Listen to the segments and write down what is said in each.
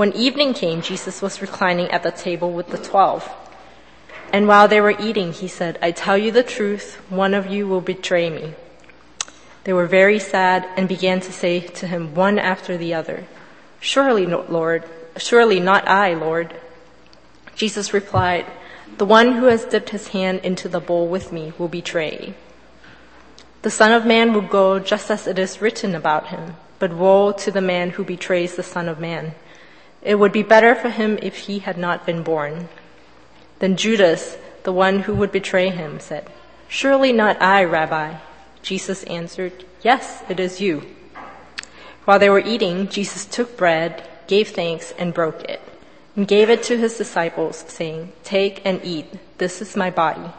When evening came, Jesus was reclining at the table with the twelve. And while they were eating, he said, I tell you the truth, one of you will betray me. They were very sad and began to say to him one after the other, Surely, Lord, surely not I, Lord. Jesus replied, The one who has dipped his hand into the bowl with me will betray. The Son of Man will go just as it is written about him, but woe to the man who betrays the Son of Man. It would be better for him if he had not been born. Then Judas, the one who would betray him, said, Surely not I, Rabbi. Jesus answered, Yes, it is you. While they were eating, Jesus took bread, gave thanks, and broke it, and gave it to his disciples, saying, Take and eat. This is my body.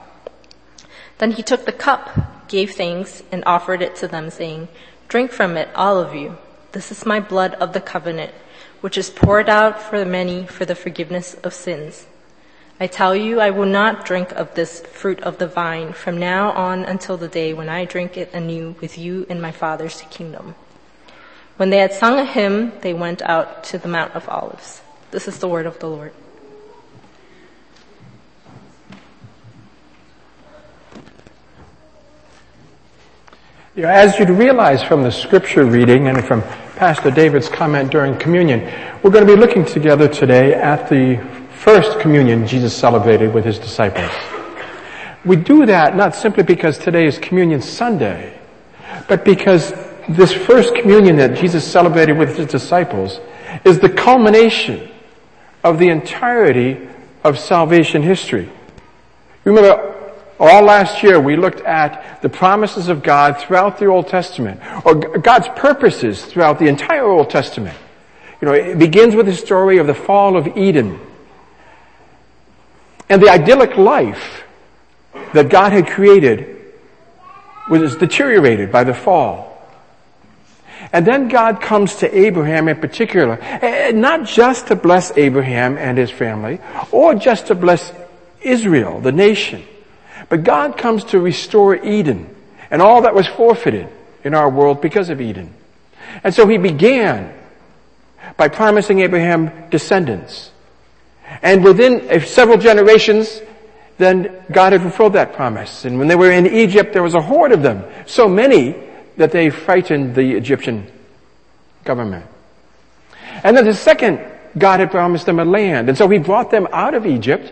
Then he took the cup, gave thanks, and offered it to them, saying, Drink from it, all of you. This is my blood of the covenant, which is poured out for the many for the forgiveness of sins. I tell you, I will not drink of this fruit of the vine from now on until the day when I drink it anew with you in my Father's kingdom. When they had sung a hymn, they went out to the Mount of Olives. This is the word of the Lord. You know, as you'd realize from the scripture reading and from Pastor David's comment during communion, we're going to be looking together today at the first communion Jesus celebrated with his disciples. We do that not simply because today is Communion Sunday, but because this first communion that Jesus celebrated with his disciples is the culmination of the entirety of salvation history. Remember, all last year we looked at the promises of God throughout the Old Testament, or God's purposes throughout the entire Old Testament. You know, it begins with the story of the fall of Eden and the idyllic life that God had created was deteriorated by the fall. And then God comes to Abraham in particular, not just to bless Abraham and his family, or just to bless Israel, the nation, but God comes to restore Eden and all that was forfeited in our world because of Eden. And so he began by promising Abraham descendants. And within uh, several generations, then God had fulfilled that promise. And when they were in Egypt, there was a horde of them, so many that they frightened the Egyptian government. And then the second, God had promised them a land. And so he brought them out of Egypt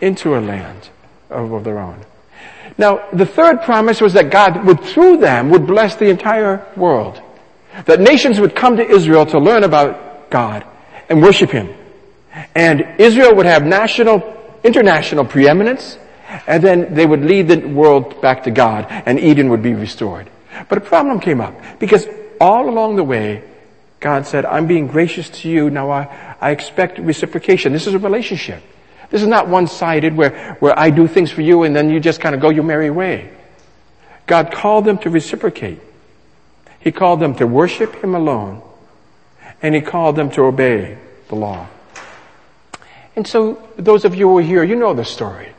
into a land of their own. Now, the third promise was that God would, through them, would bless the entire world. That nations would come to Israel to learn about God and worship Him. And Israel would have national, international preeminence, and then they would lead the world back to God, and Eden would be restored. But a problem came up, because all along the way, God said, I'm being gracious to you, now I, I expect reciprocation. This is a relationship. This is not one-sided where, where I do things for you and then you just kind of go your merry way. God called them to reciprocate. He called them to worship Him alone. And He called them to obey the law. And so, those of you who are here, you know the story.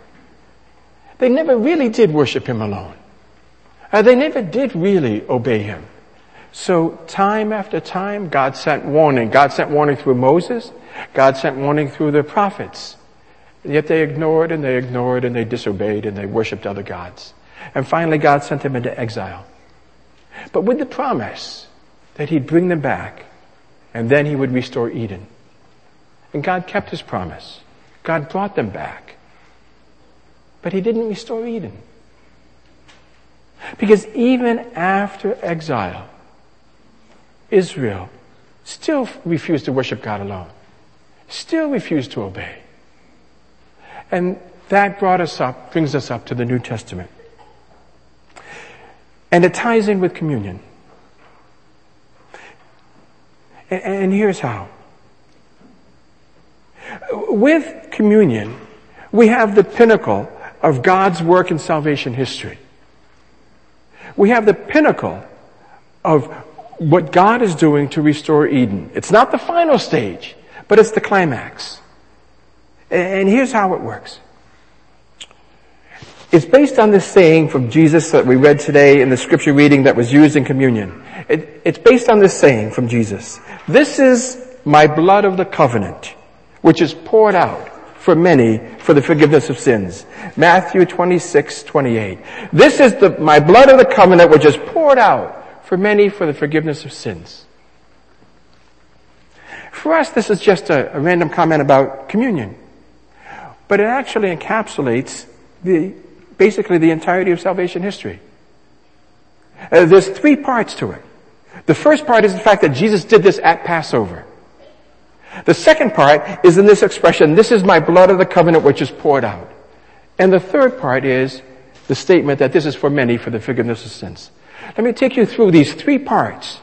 They never really did worship Him alone. Uh, they never did really obey Him. So, time after time, God sent warning. God sent warning through Moses. God sent warning through the prophets. Yet they ignored and they ignored and they disobeyed and they worshiped other gods. And finally God sent them into exile. But with the promise that he'd bring them back and then he would restore Eden. And God kept his promise. God brought them back. But he didn't restore Eden. Because even after exile, Israel still refused to worship God alone. Still refused to obey. And that brought us up, brings us up to the New Testament. And it ties in with communion. And, and here's how. with communion, we have the pinnacle of God's work in salvation history. We have the pinnacle of what God is doing to restore Eden. It's not the final stage, but it's the climax. And here's how it works. It's based on this saying from Jesus that we read today in the scripture reading that was used in communion. It, it's based on this saying from Jesus. This is my blood of the covenant, which is poured out for many for the forgiveness of sins. Matthew 26, 28. This is the, my blood of the covenant, which is poured out for many for the forgiveness of sins. For us, this is just a, a random comment about communion. But it actually encapsulates the basically the entirety of salvation history. Uh, there's three parts to it. The first part is the fact that Jesus did this at Passover. The second part is in this expression, this is my blood of the covenant which is poured out. And the third part is the statement that this is for many for the forgiveness of sins. Let me take you through these three parts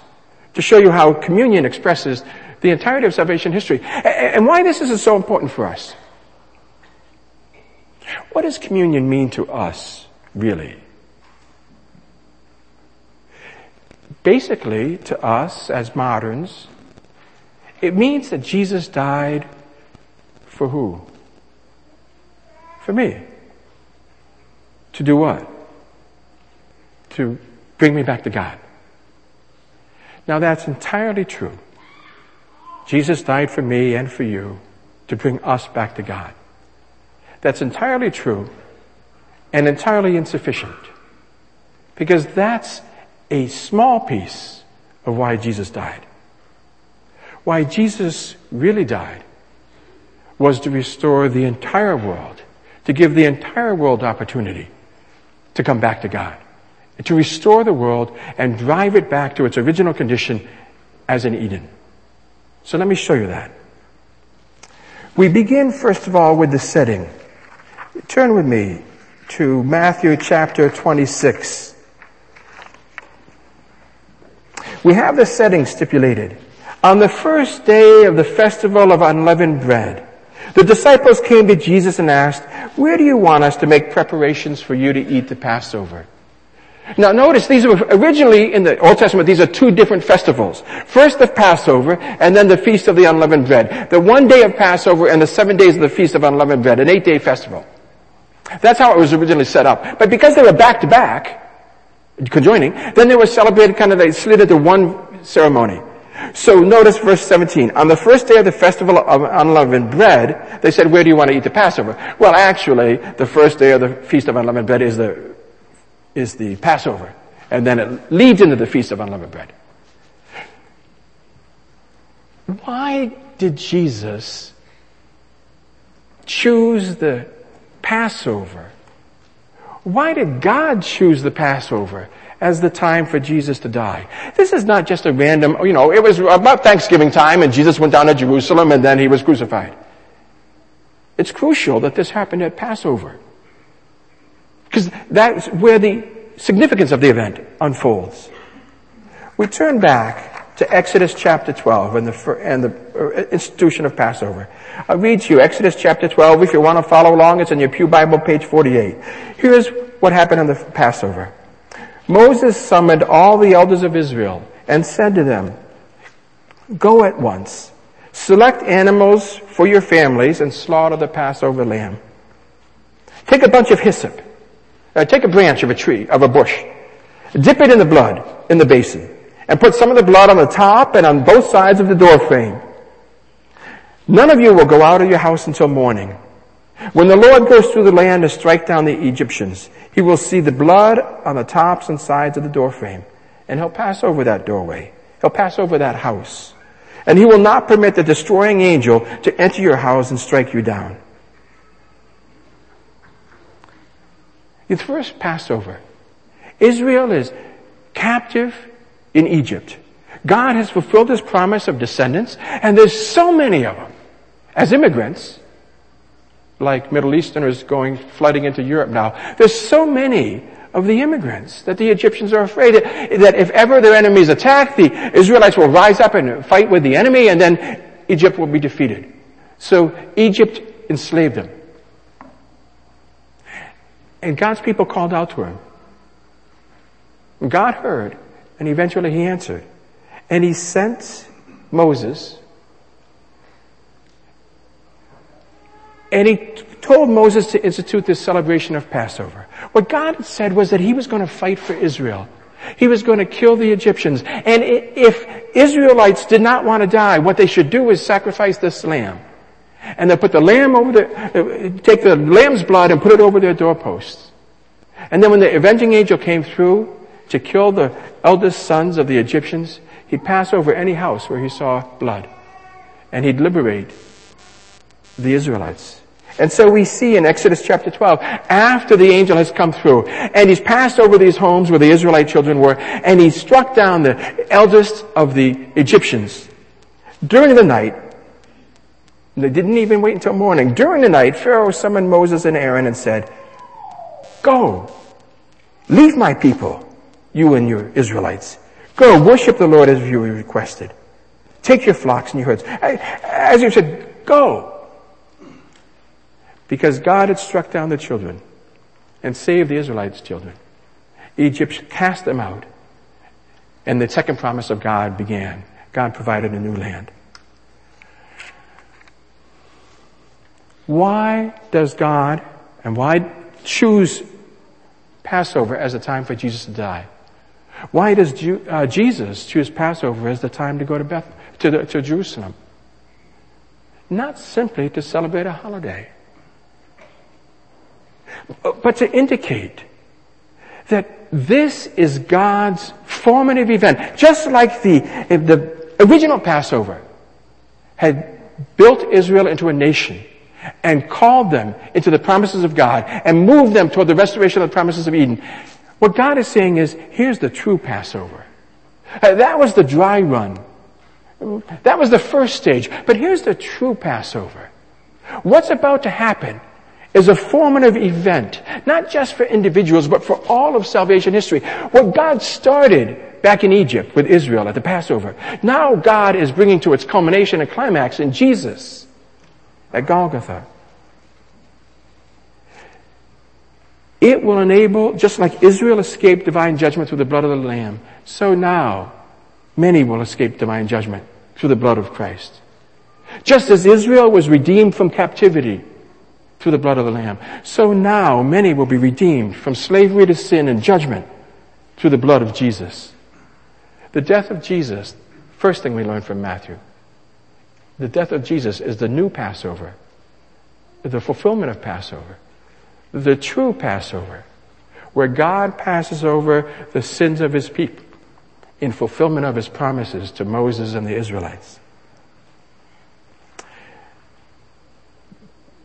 to show you how communion expresses the entirety of salvation history and why this is so important for us. What does communion mean to us, really? Basically, to us as moderns, it means that Jesus died for who? For me. To do what? To bring me back to God. Now that's entirely true. Jesus died for me and for you to bring us back to God. That's entirely true and entirely insufficient. Because that's a small piece of why Jesus died. Why Jesus really died was to restore the entire world, to give the entire world opportunity to come back to God, to restore the world and drive it back to its original condition as in Eden. So let me show you that. We begin first of all with the setting. Turn with me to Matthew chapter 26. We have the setting stipulated. On the first day of the festival of unleavened bread, the disciples came to Jesus and asked, where do you want us to make preparations for you to eat the Passover? Now notice these were originally in the Old Testament, these are two different festivals. First the Passover and then the Feast of the Unleavened Bread. The one day of Passover and the seven days of the Feast of Unleavened Bread, an eight day festival. That's how it was originally set up. But because they were back to back, conjoining, then they were celebrated kind of, they slid into one ceremony. So notice verse 17. On the first day of the festival of unleavened bread, they said, where do you want to eat the Passover? Well, actually, the first day of the feast of unleavened bread is the, is the Passover. And then it leads into the feast of unleavened bread. Why did Jesus choose the Passover. Why did God choose the Passover as the time for Jesus to die? This is not just a random, you know, it was about Thanksgiving time and Jesus went down to Jerusalem and then he was crucified. It's crucial that this happened at Passover. Because that's where the significance of the event unfolds. We turn back to Exodus chapter 12 and the, and the uh, institution of Passover. I'll read to you Exodus chapter 12. If you want to follow along, it's in your Pew Bible, page 48. Here's what happened on the Passover. Moses summoned all the elders of Israel and said to them, Go at once, select animals for your families and slaughter the Passover lamb. Take a bunch of hyssop. Uh, take a branch of a tree, of a bush. Dip it in the blood in the basin and put some of the blood on the top and on both sides of the door frame. None of you will go out of your house until morning. When the Lord goes through the land to strike down the Egyptians, he will see the blood on the tops and sides of the door frame, and he'll pass over that doorway. He'll pass over that house. And he will not permit the destroying angel to enter your house and strike you down. The first Passover. Israel is captive in Egypt. God has fulfilled his promise of descendants, and there's so many of them. As immigrants, like Middle Easterners going flooding into Europe now, there's so many of the immigrants that the Egyptians are afraid that if ever their enemies attack, the Israelites will rise up and fight with the enemy, and then Egypt will be defeated. So Egypt enslaved them. And God's people called out to him. God heard, and eventually he answered. And he sent Moses, and he told Moses to institute this celebration of Passover. What God said was that he was going to fight for Israel. He was going to kill the Egyptians. And if Israelites did not want to die, what they should do is sacrifice this lamb. And they put the lamb over the, uh, take the lamb's blood and put it over their doorposts. And then when the avenging angel came through to kill the eldest sons of the Egyptians, he'd pass over any house where he saw blood. And he'd liberate the Israelites. And so we see in Exodus chapter 12, after the angel has come through, and he's passed over these homes where the Israelite children were, and he struck down the eldest of the Egyptians. During the night, they didn't even wait until morning. During the night, Pharaoh summoned Moses and Aaron and said, Go, leave my people, you and your Israelites. Go, worship the Lord as you requested. Take your flocks and your herds. As you said, go. Because God had struck down the children and saved the Israelites' children. Egypt cast them out. And the second promise of God began. God provided a new land. Why does God and why choose Passover as a time for Jesus to die? Why does Ju- uh, Jesus choose Passover as the time to go to Beth, to, the, to Jerusalem? Not simply to celebrate a holiday, but to indicate that this is God's formative event. Just like the, the original Passover had built Israel into a nation and called them into the promises of God and moved them toward the restoration of the promises of Eden. What God is saying is, here's the true Passover. Uh, that was the dry run. That was the first stage. But here's the true Passover. What's about to happen is a formative event, not just for individuals, but for all of salvation history. What God started back in Egypt with Israel at the Passover, now God is bringing to its culmination and climax in Jesus at Golgotha. It will enable, just like Israel escaped divine judgment through the blood of the Lamb, so now many will escape divine judgment through the blood of Christ. Just as Israel was redeemed from captivity through the blood of the Lamb. So now many will be redeemed from slavery to sin and judgment through the blood of Jesus. The death of Jesus, first thing we learn from Matthew, the death of Jesus is the new Passover, the fulfillment of Passover, the true Passover, where God passes over the sins of his people in fulfillment of his promises to Moses and the Israelites.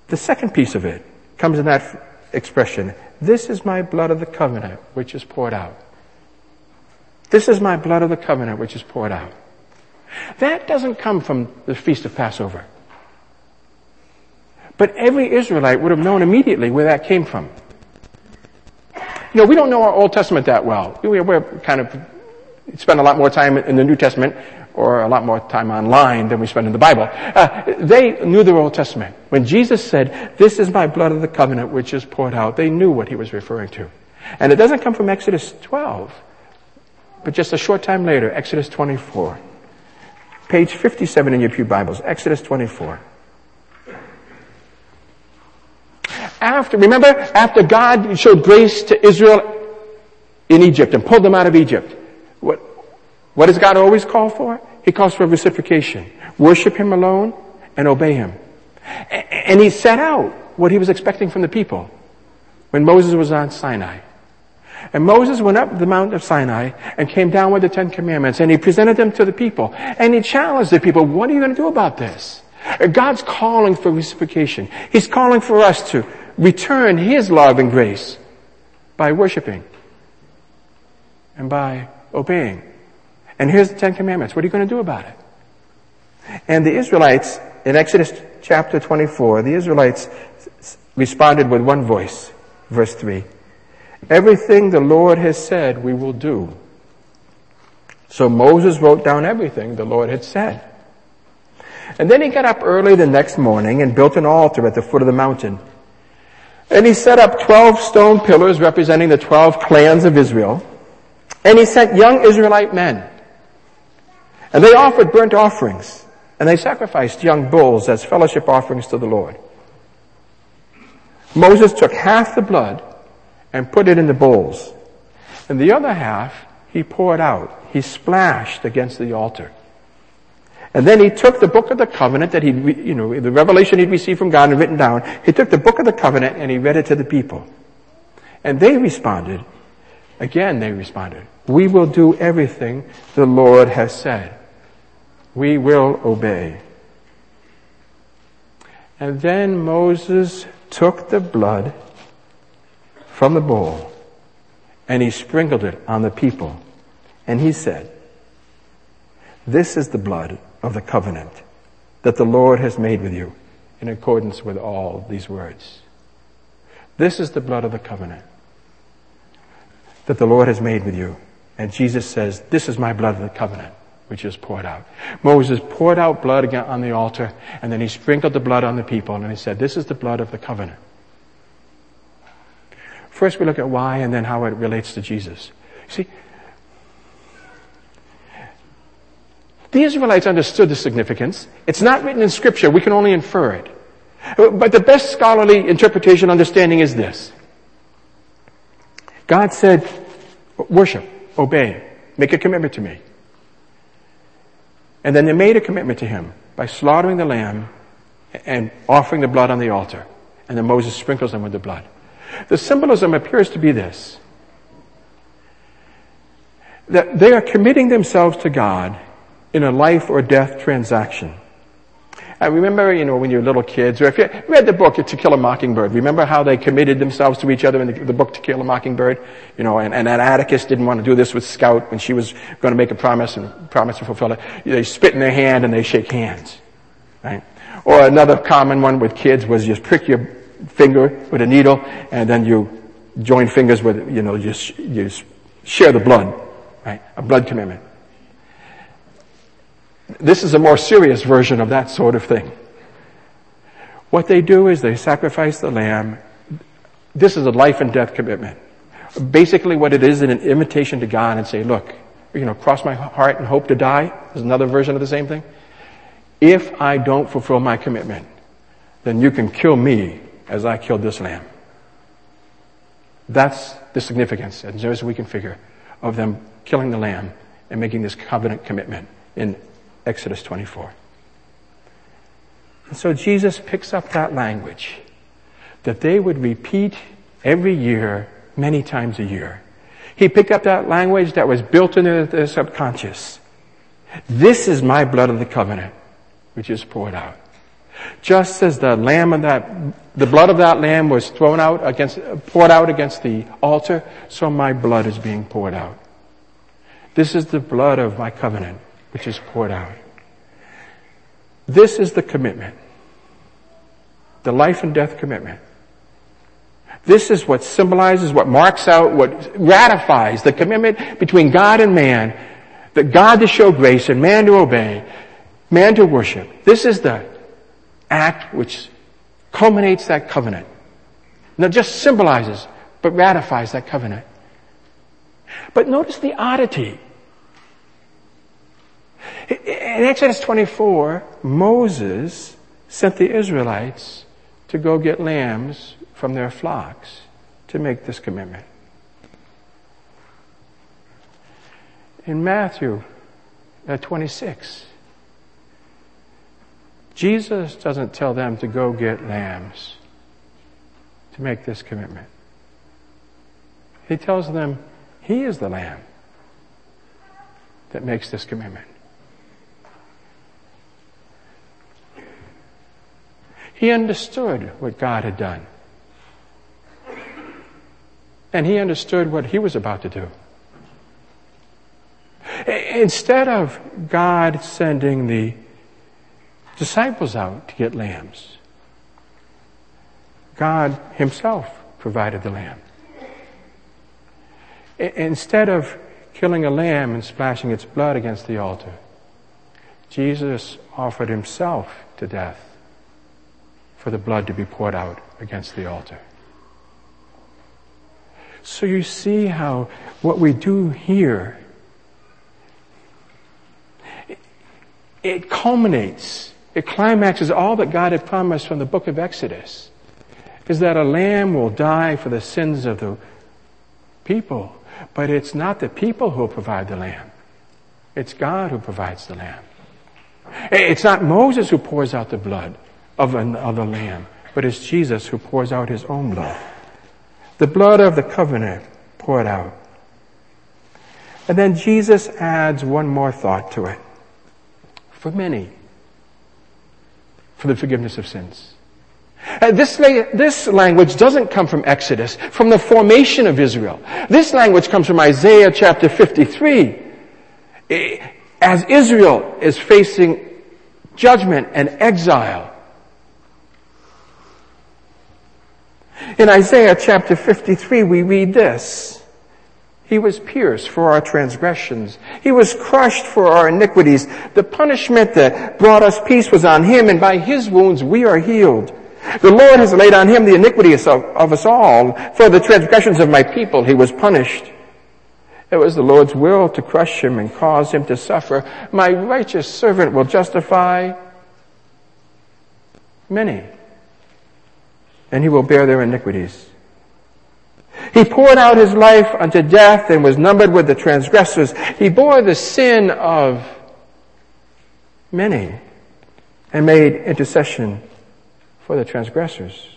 The second piece of it comes in that expression. This is my blood of the covenant which is poured out. This is my blood of the covenant which is poured out. That doesn't come from the Feast of Passover. But every Israelite would have known immediately where that came from. You know, we don't know our Old Testament that well. We're kind of spend a lot more time in the New Testament or a lot more time online than we spend in the Bible. Uh, they knew the Old Testament. When Jesus said, this is my blood of the covenant which is poured out, they knew what he was referring to. And it doesn't come from Exodus 12, but just a short time later, Exodus 24. Page 57 in your Pew Bibles, Exodus 24. After, remember, after God showed grace to Israel in Egypt and pulled them out of Egypt, what, what does God always call for? He calls for reciprocation. Worship Him alone and obey Him. And He set out what He was expecting from the people when Moses was on Sinai. And Moses went up the Mount of Sinai and came down with the Ten Commandments and he presented them to the people. And he challenged the people, what are you going to do about this? God's calling for reciprocation. He's calling for us to return His love and grace by worshiping and by obeying. And here's the Ten Commandments. What are you going to do about it? And the Israelites, in Exodus chapter 24, the Israelites responded with one voice. Verse 3. Everything the Lord has said we will do. So Moses wrote down everything the Lord had said. And then he got up early the next morning and built an altar at the foot of the mountain. And he set up 12 stone pillars representing the 12 clans of Israel. And he sent young Israelite men. And they offered burnt offerings. And they sacrificed young bulls as fellowship offerings to the Lord. Moses took half the blood and put it in the bowls. And the other half he poured out. He splashed against the altar. And then he took the book of the covenant that he, you know, the revelation he'd received from God and written down. He took the book of the covenant and he read it to the people. And they responded. Again, they responded. We will do everything the Lord has said. We will obey. And then Moses took the blood from the bowl and he sprinkled it on the people. And he said, This is the blood of the covenant that the Lord has made with you in accordance with all these words. This is the blood of the covenant that the Lord has made with you. And Jesus says, This is my blood of the covenant, which is poured out. Moses poured out blood again on the altar, and then he sprinkled the blood on the people, and he said, This is the blood of the covenant. First, we look at why and then how it relates to Jesus. See, The Israelites understood the significance. It's not written in scripture. We can only infer it. But the best scholarly interpretation understanding is this. God said, worship, obey, make a commitment to me. And then they made a commitment to him by slaughtering the lamb and offering the blood on the altar. And then Moses sprinkles them with the blood. The symbolism appears to be this. That they are committing themselves to God in a life or death transaction. I remember, you know, when you were little kids, or if you read the book To Kill a Mockingbird, remember how they committed themselves to each other in the, the book To Kill a Mockingbird? You know, and, and Atticus didn't want to do this with Scout when she was going to make a promise and promise to fulfill it. They spit in their hand and they shake hands. Right? Or another common one with kids was just prick your finger with a needle and then you join fingers with, you know, just, you share the blood. Right? A blood commitment. This is a more serious version of that sort of thing. What they do is they sacrifice the lamb. This is a life and death commitment. Basically what it is, is an invitation to God and say, look, you know, cross my heart and hope to die. There's another version of the same thing. If I don't fulfill my commitment, then you can kill me as I killed this lamb. That's the significance, as near as we can figure, of them killing the lamb and making this covenant commitment in Exodus 24. And so Jesus picks up that language that they would repeat every year, many times a year. He picked up that language that was built into their subconscious. This is my blood of the covenant, which is poured out. Just as the lamb of that, the blood of that lamb was thrown out against, poured out against the altar, so my blood is being poured out. This is the blood of my covenant, which is poured out. This is the commitment. The life and death commitment. This is what symbolizes, what marks out, what ratifies the commitment between God and man, that God to show grace and man to obey, man to worship. This is the act which culminates that covenant. Not just symbolizes, but ratifies that covenant. But notice the oddity. In Exodus 24, Moses sent the Israelites to go get lambs from their flocks to make this commitment. In Matthew uh, 26, Jesus doesn't tell them to go get lambs to make this commitment. He tells them He is the lamb that makes this commitment. He understood what God had done. And he understood what he was about to do. Instead of God sending the disciples out to get lambs, God himself provided the lamb. Instead of killing a lamb and splashing its blood against the altar, Jesus offered himself to death for the blood to be poured out against the altar. So you see how what we do here, it culminates, it climaxes all that God had promised from the book of Exodus, is that a lamb will die for the sins of the people, but it's not the people who provide the lamb. It's God who provides the lamb. It's not Moses who pours out the blood of, another lamb, but it's Jesus who pours out his own blood. The blood of the covenant poured out. And then Jesus adds one more thought to it. For many, for the forgiveness of sins. This, this language doesn't come from Exodus, from the formation of Israel. This language comes from Isaiah chapter 53. Eh, as Israel is facing judgment and exile, In Isaiah chapter 53, we read this. He was pierced for our transgressions. He was crushed for our iniquities. The punishment that brought us peace was on him, and by his wounds we are healed. The Lord has laid on him the iniquities of, of us all. For the transgressions of my people he was punished. It was the Lord's will to crush him and cause him to suffer. My righteous servant will justify many and he will bear their iniquities. He poured out his life unto death and was numbered with the transgressors. He bore the sin of many and made intercession for the transgressors.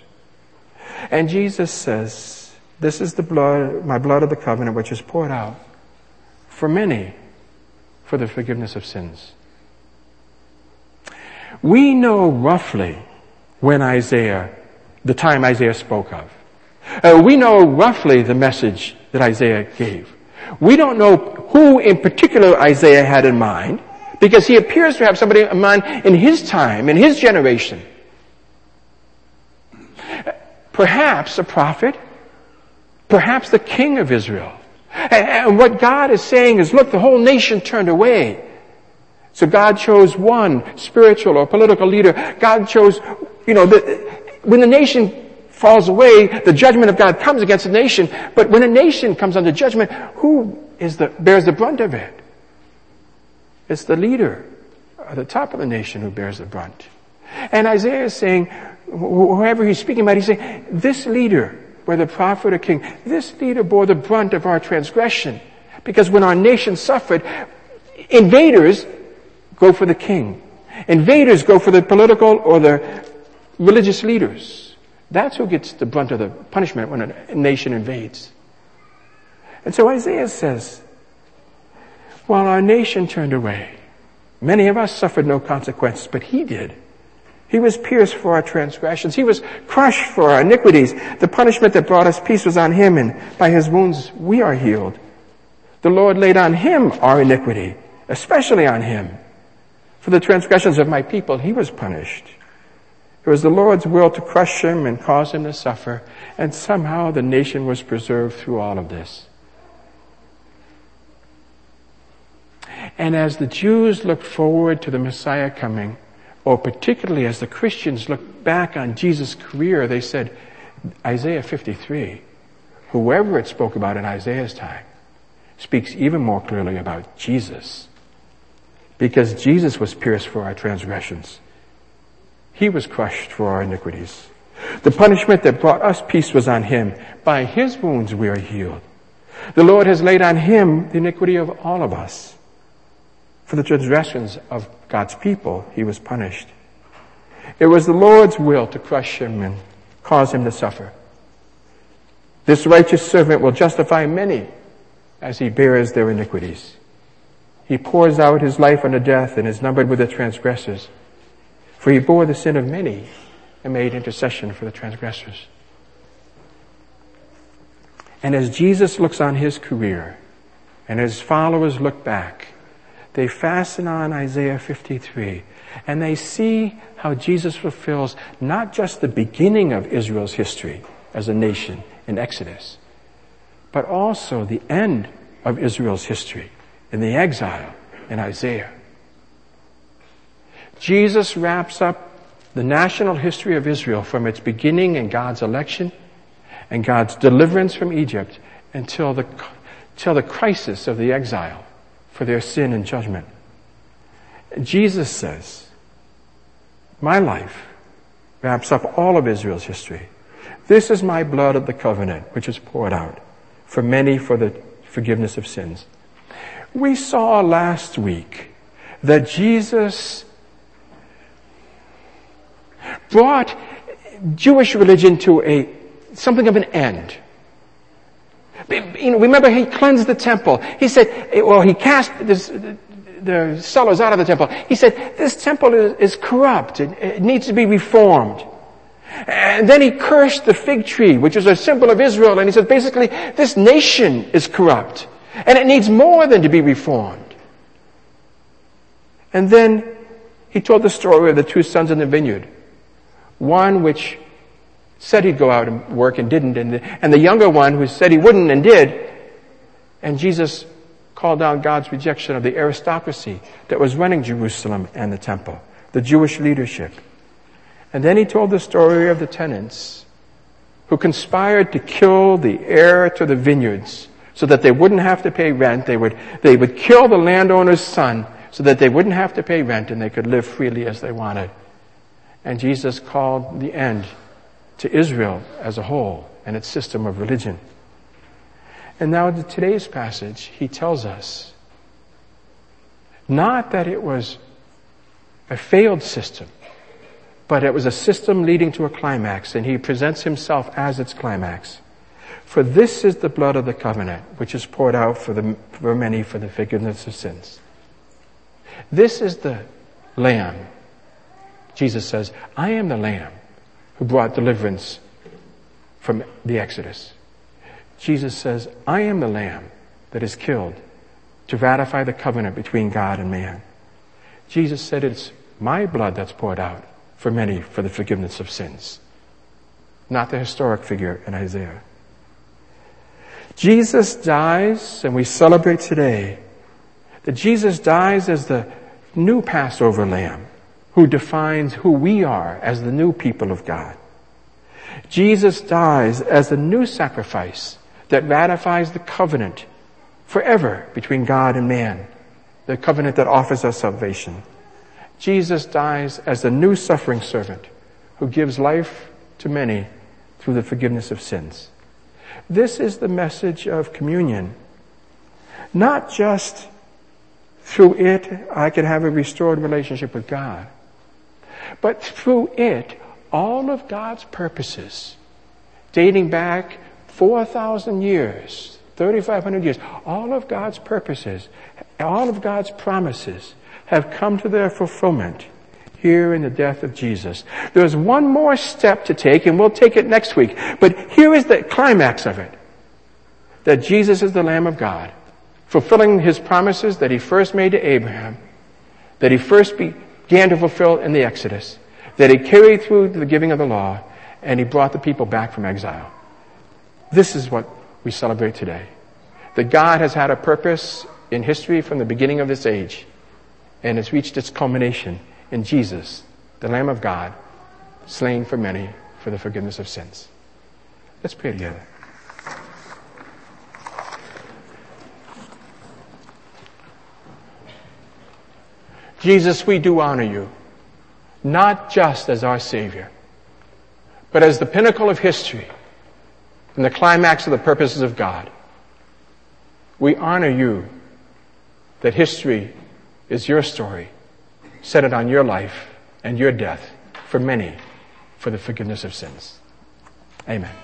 And Jesus says, this is the blood, my blood of the covenant, which is poured out for many for the forgiveness of sins. We know roughly when Isaiah the time Isaiah spoke of. Uh, we know roughly the message that Isaiah gave. We don't know who in particular Isaiah had in mind because he appears to have somebody in mind in his time, in his generation. Perhaps a prophet, perhaps the king of Israel. And what God is saying is, look, the whole nation turned away. So God chose one spiritual or political leader. God chose, you know, the, when the nation falls away, the judgment of God comes against the nation. But when a nation comes under judgment, who is the, bears the brunt of it? It's the leader at the top of the nation who bears the brunt. And Isaiah is saying, whoever he's speaking about, he's saying, this leader, whether prophet or king, this leader bore the brunt of our transgression. Because when our nation suffered, invaders go for the king. Invaders go for the political or the religious leaders. That's who gets the brunt of the punishment when a nation invades. And so Isaiah says, while our nation turned away, many of us suffered no consequences, but he did. He was pierced for our transgressions. He was crushed for our iniquities. The punishment that brought us peace was on him, and by his wounds we are healed. The Lord laid on him our iniquity, especially on him. For the transgressions of my people he was punished. It was the Lord's will to crush him and cause him to suffer, and somehow the nation was preserved through all of this. And as the Jews looked forward to the Messiah coming, or particularly as the Christians looked back on Jesus' career, they said, Isaiah 53, whoever it spoke about in Isaiah's time, speaks even more clearly about Jesus. Because Jesus was pierced for our transgressions. He was crushed for our iniquities. The punishment that brought us peace was on him. By his wounds we are healed. The Lord has laid on him the iniquity of all of us. For the transgressions of God's people, he was punished. It was the Lord's will to crush him and cause him to suffer. This righteous servant will justify many as he bears their iniquities. He pours out his life unto death and is numbered with the transgressors. For he bore the sin of many and made intercession for the transgressors. And as Jesus looks on his career and his followers look back, they fasten on Isaiah 53 and they see how Jesus fulfills not just the beginning of Israel's history as a nation in Exodus, but also the end of Israel's history in the exile in Isaiah. Jesus wraps up the national history of Israel from its beginning in God's election and God's deliverance from Egypt until the, until the crisis of the exile for their sin and judgment. Jesus says, my life wraps up all of Israel's history. This is my blood of the covenant, which is poured out for many for the forgiveness of sins. We saw last week that Jesus brought Jewish religion to a, something of an end. You know, remember he cleansed the temple. He said, well, he cast this, the sellers out of the temple. He said, this temple is, is corrupt. It, it needs to be reformed. And then he cursed the fig tree, which is a symbol of Israel. And he said, basically, this nation is corrupt. And it needs more than to be reformed. And then he told the story of the two sons in the vineyard. One which said he'd go out and work and didn't, and the, and the younger one who said he wouldn't and did. And Jesus called down God's rejection of the aristocracy that was running Jerusalem and the temple, the Jewish leadership. And then he told the story of the tenants who conspired to kill the heir to the vineyards so that they wouldn't have to pay rent. They would, they would kill the landowner's son so that they wouldn't have to pay rent and they could live freely as they wanted. And Jesus called the end to Israel as a whole and its system of religion. And now in today's passage, he tells us not that it was a failed system, but it was a system leading to a climax, and he presents himself as its climax. For this is the blood of the covenant, which is poured out for, the, for many for the forgiveness of sins. This is the lamb. Jesus says, I am the lamb who brought deliverance from the Exodus. Jesus says, I am the lamb that is killed to ratify the covenant between God and man. Jesus said, it's my blood that's poured out for many for the forgiveness of sins. Not the historic figure in Isaiah. Jesus dies, and we celebrate today that Jesus dies as the new Passover lamb who defines who we are as the new people of God. Jesus dies as the new sacrifice that ratifies the covenant forever between God and man, the covenant that offers us salvation. Jesus dies as the new suffering servant who gives life to many through the forgiveness of sins. This is the message of communion. Not just through it I can have a restored relationship with God, but through it all of God's purposes, dating back 4,000 years, 3,500 years, all of God's purposes, all of God's promises have come to their fulfillment here in the death of Jesus. There's one more step to take, and we'll take it next week. But here is the climax of it. That Jesus is the Lamb of God, fulfilling his promises that he first made to Abraham, that he first began to fulfill in the Exodus, that he carried through the giving of the law, and he brought the people back from exile. This is what we celebrate today. That God has had a purpose in history from the beginning of this age, and it's reached its culmination in Jesus, the Lamb of God, slain for many for the forgiveness of sins. Let's pray together. Jesus, we do honor you, not just as our Savior, but as the pinnacle of history and the climax of the purposes of God. We honor you that history is your story centered on your life and your death for many for the forgiveness of sins. Amen.